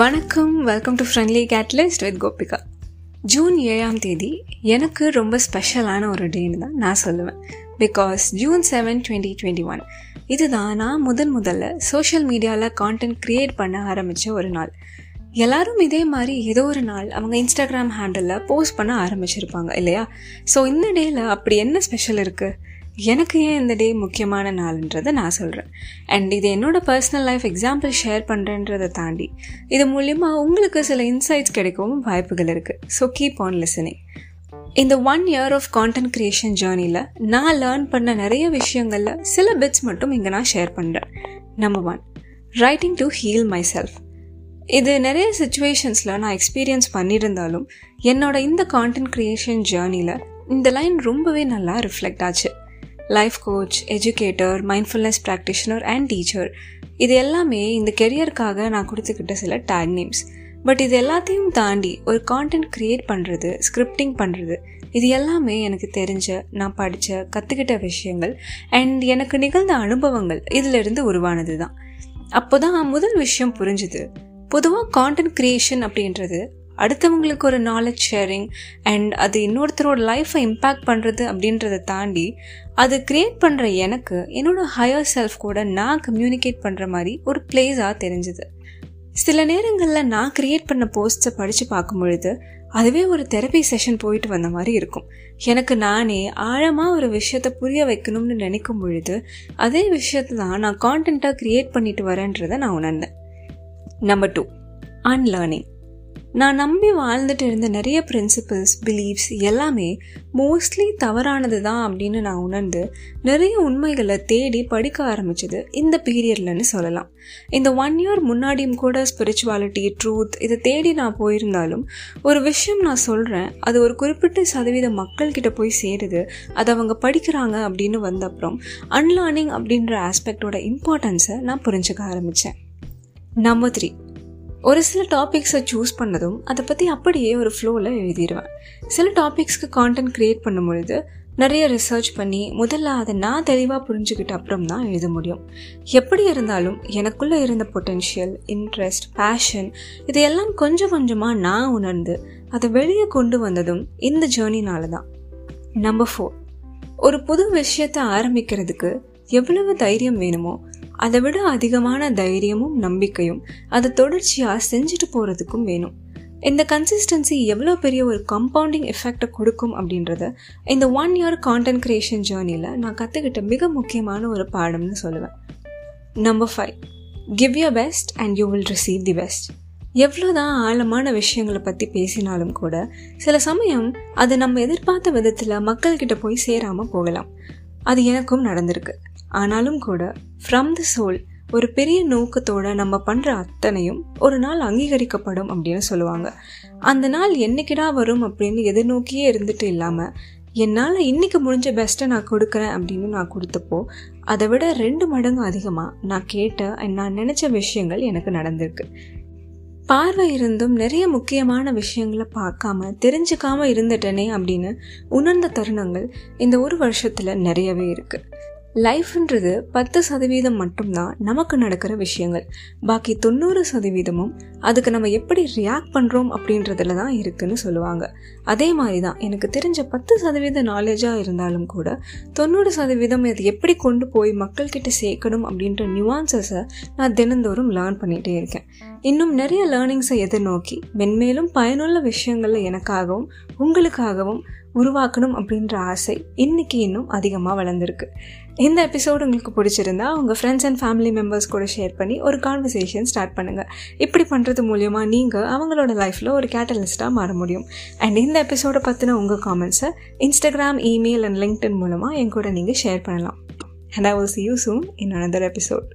வணக்கம் welcome to friendly catalyst with Gopika June ஏழாம் தேதி எனக்கு ரொம்ப ஸ்பெஷலான ஒரு டேன்னு தான் நான் சொல்லுவேன். Because June seven twenty twenty one இதுதான் நான் முதன் முதல்ல சோஷியல் மீடியாவில் கான்டென்ட் க்ரியேட் பண்ண ஆரம்பித்த ஒரு நாள். எல்லாரும் இதே மாதிரி ஏதோ ஒரு நாள் அவங்க இன்ஸ்டாகிராம் ஹேண்டலில் போஸ்ட் பண்ண ஆரம்பிச்சிருப்பாங்க இல்லையா? ஸோ இந்த டேயில் அப்படி என்ன ஸ்பெஷல் இருக்குது எனக்கு ஏன் இந்த டே முக்கியமான நாள்ன்றதை நான் சொல்கிறேன் அண்ட் இது என்னோடய பர்சனல் லைஃப் எக்ஸாம்பிள் ஷேர் பண்ணுறேன்றதை தாண்டி இது மூலயமா உங்களுக்கு சில இன்சைட்ஸ் கிடைக்கவும் வாய்ப்புகள் இருக்குது ஸோ கீப் ஆன் லிசனிங் இந்த one year of content creation ஜேர்னியில் நான் லேர்ன் பண்ண நிறைய விஷயங்களில் சில பிட்ஸ் மட்டும் இங்கே நான் ஷேர் பண்ணுறேன் number one writing to heal myself இது நிறைய சுச்சுவேஷன்ஸில் நான் எக்ஸ்பீரியன்ஸ் பண்ணியிருந்தாலும் என்னோட இந்த கான்டென்ட் க்ரியேஷன் ஜேர்னியில் இந்த லைன் ரொம்பவே நல்லா ரிஃப்ளெக்ட் ஆச்சு. Life coach educator mindfulness practitioner and teacher இது எல்லாமே இந்த கெரியருக்காக நான் கொடுத்துக்கிட்ட சில டேக் நேம்ஸ் பட் இது எல்லாத்தையும் தாண்டி ஒரு கான்டென்ட் க்ரியேட் பண்ணுறது ஸ்கிரிப்டிங் பண்ணுறது இது எல்லாமே எனக்கு தெரிஞ்ச நான் படித்த கற்றுக்கிட்ட விஷயங்கள் அண்ட் எனக்கு நிகழ்ந்த அனுபவங்கள் இதிலிருந்து உருவானது தான் அப்போ தான் முதல் விஷயம் புரிஞ்சுது. பொதுவாக கான்டென்ட் க்ரியேஷன் அப்படின்றது அடுத்தவங்களுக்கு ஒரு நாலேஜ் ஷேரிங் அண்ட் அது இன்னொருத்தரோட லைஃப்பை இம்பேக்ட் பண்ணுறது அப்படின்றத தாண்டி அது க்ரியேட் பண்ணுற எனக்கு என்னோட ஹையர் செல்ஃப் கூட நான் கம்யூனிகேட் பண்ணுற மாதிரி ஒரு பிளேஸாக தெரிஞ்சுது. சில நேரங்களில் நான் க்ரியேட் பண்ண போஸ்ட்டை படித்து பார்க்கும் பொழுது அதுவே ஒரு தெரப்பி செஷன் போயிட்டு வந்த மாதிரி இருக்கும். எனக்கு நானே ஆழமாக ஒரு விஷயத்த புரிய வைக்கணும்னு நினைக்கும் பொழுது அதே விஷயத்தை தான் நான் கான்டென்ட்டாக க்ரியேட் பண்ணிட்டு வரேன்றதை நான் உணர்ந்தேன். நம்பர் டூ அன்லேர்னிங் நான் நம்பி வாழ்ந்துட்டு இருந்த நிறைய பிரின்சிபல்ஸ் பிலீஃப்ஸ் எல்லாமே மோஸ்ட்லி தவறானது தான் அப்படின்னு நான் உணர்ந்து நிறைய உண்மைகளை தேடி படிக்க ஆரம்பிச்சது இந்த பீரியட்லன்னு சொல்லலாம். இந்த ஒன் இயர் முன்னாடியும் கூட ஸ்பிரிச்சுவாலிட்டி ட்ரூத் இதை தேடி நான் போயிருந்தாலும் ஒரு விஷயம் நான் சொல்கிறேன் அது ஒரு குறிப்பிட்ட சதவீத மக்கள்கிட்ட போய் சேருது அதை அவங்க படிக்கிறாங்க அப்படின்னு வந்த அப்புறம் அன்லேர்னிங் அப்படின்ற ஆஸ்பெக்டோட இம்பார்ட்டன்ஸை நான் புரிஞ்சுக்க ஆரம்பித்தேன் நம்பர் த்ரீ ஒரு சில டாபிக்ஸை சூஸ் பண்ணதும் அதை பற்றி அப்படியே ஒரு ஃப்ளோவில் எழுதிடுவேன் சில டாபிக்ஸ்க்கு கான்டென்ட் க்ரியேட் பண்ணும் பொழுது நிறைய ரிசர்ச் பண்ணி முதல்ல அதை நான் தெளிவாக புரிஞ்சுக்கிட்ட அப்புறம் தான் எழுத முடியும். எப்படி இருந்தாலும் எனக்குள்ளே இருந்த பொட்டென்ஷியல் இன்ட்ரெஸ்ட் பேஷன் இதையெல்லாம் கொஞ்சம் கொஞ்சமாக நான் உணர்ந்து அதை வெளியே கொண்டு வந்ததும் இந்த ஜேர்னினால தான். நம்பர் ஃபோர் ஒரு புது விஷயத்தை ஆரம்பிக்கிறதுக்கு எவ்வளவு தைரியம் வேணுமோ அதை விட அதிகமான தைரியமும் நம்பிக்கையும் அதை தொடர்ச்சியாக செஞ்சுட்டு போகிறதுக்கும் வேணும். இந்த கன்சிஸ்டன்சி எவ்வளோ பெரிய ஒரு கம்பவுண்டிங் எஃபெக்டை கொடுக்கும் அப்படின்றத இந்த ஒன் இயர் கான்டென்ட் க்ரியேஷன் ஜேர்னியில் நான் கற்றுக்கிட்ட மிக முக்கியமான ஒரு பாடம்னு சொல்லுவேன். Number five give you best and you will receive the best எவ்வளோதான் ஆழமான விஷயங்களை பற்றி பேசினாலும் கூட சில சமயம் அது நம்ம எதிர்பார்த்த விதத்தில் மக்கள்கிட்ட போய் சேராமல் போகலாம். அது எனக்கும் நடந்திருக்கு. ஆனாலும் கூட ஃப்ரம் தி சோல் ஒரு பெரிய நோக்கத்தோட நம்ம பண்ணுற அத்தனையும் ஒரு நாள் அங்கீகரிக்கப்படும் அப்படின்னு சொல்லுவாங்க. அந்த நாள் என்னைக்கிடா வரும் அப்படின்னு எதிர்நோக்கியே இருந்துட்டு இல்லாமல் என்னால் இன்றைக்கி முடிஞ்ச பெஸ்ட்டை நான் கொடுக்குறேன் அப்படின்னு நான் கொடுத்தப்போ அதை விட ரெண்டு மடங்கு அதிகமாக நான் கேட்ட நான் நினச்ச விஷயங்கள் எனக்கு நடந்திருக்கு. பார்வை இருந்தும் நிறைய முக்கியமான விஷயங்களை பார்க்காம தெரிஞ்சுக்காம இருந்துட்டேனே அப்படின்னு உணர்ந்த தருணங்கள் இந்த ஒரு வருஷத்தில் நிறையவே இருக்குது லைஃப்ன்றது பத்து சதவீதம் மட்டும்தான் நமக்கு நடக்கிற விஷயங்கள். பாக்கி தொண்ணூறு சதவீதமும் அதுக்கு நம்ம எப்படி ரியாக்ட் பண்ணுறோம் அப்படின்றதுல தான் இருக்குன்னு சொல்லுவாங்க. அதே மாதிரி தான் எனக்கு தெரிஞ்ச பத்து சதவீத நாலேஜாக இருந்தாலும் கூட தொண்ணூறு சதவீதம் இது எப்படி கொண்டு போய் மக்கள்கிட்ட சேர்க்கணும் அப்படின்ற நியூவான்சஸை நான் தினந்தோறும் லேர்ன் பண்ணிகிட்டே இருக்கேன். இன்னும் நிறைய லேர்னிங்ஸை எதிர்நோக்கி மென்மேலும் பயனுள்ள விஷயங்களில் எனக்காகவும் உங்களுக்காகவும் உருவாக்கணும் அப்படின்ற ஆசை இன்னைக்கு இன்னும் அதிகமாக வளர்ந்துருக்கு. இந்த எபிசோடு உங்களுக்கு பிடிச்சிருந்தா உங்கள் ஃப்ரெண்ட்ஸ் அண்ட் ஃபேமிலி மெம்பர்ஸ் கூட ஷேர் பண்ணி ஒரு கான்வர்சேஷன் ஸ்டார்ட் பண்ணுங்கள் இப்படி பண்ணுறது மூலியமாக நீங்கள் அவங்களோட லைஃப்பில் ஒரு கேட்டலிஸ்ட்டாக மாற முடியும். அண்ட் இந்த எபிசோடை பற்றின உங்கள் காமெண்ட்ஸை இன்ஸ்டாகிராம் இமெயில் அண்ட் லிங்க்டின் மூலமாக என் கூட நீங்கள் ஷேர் பண்ணலாம். And I will see you soon in another episode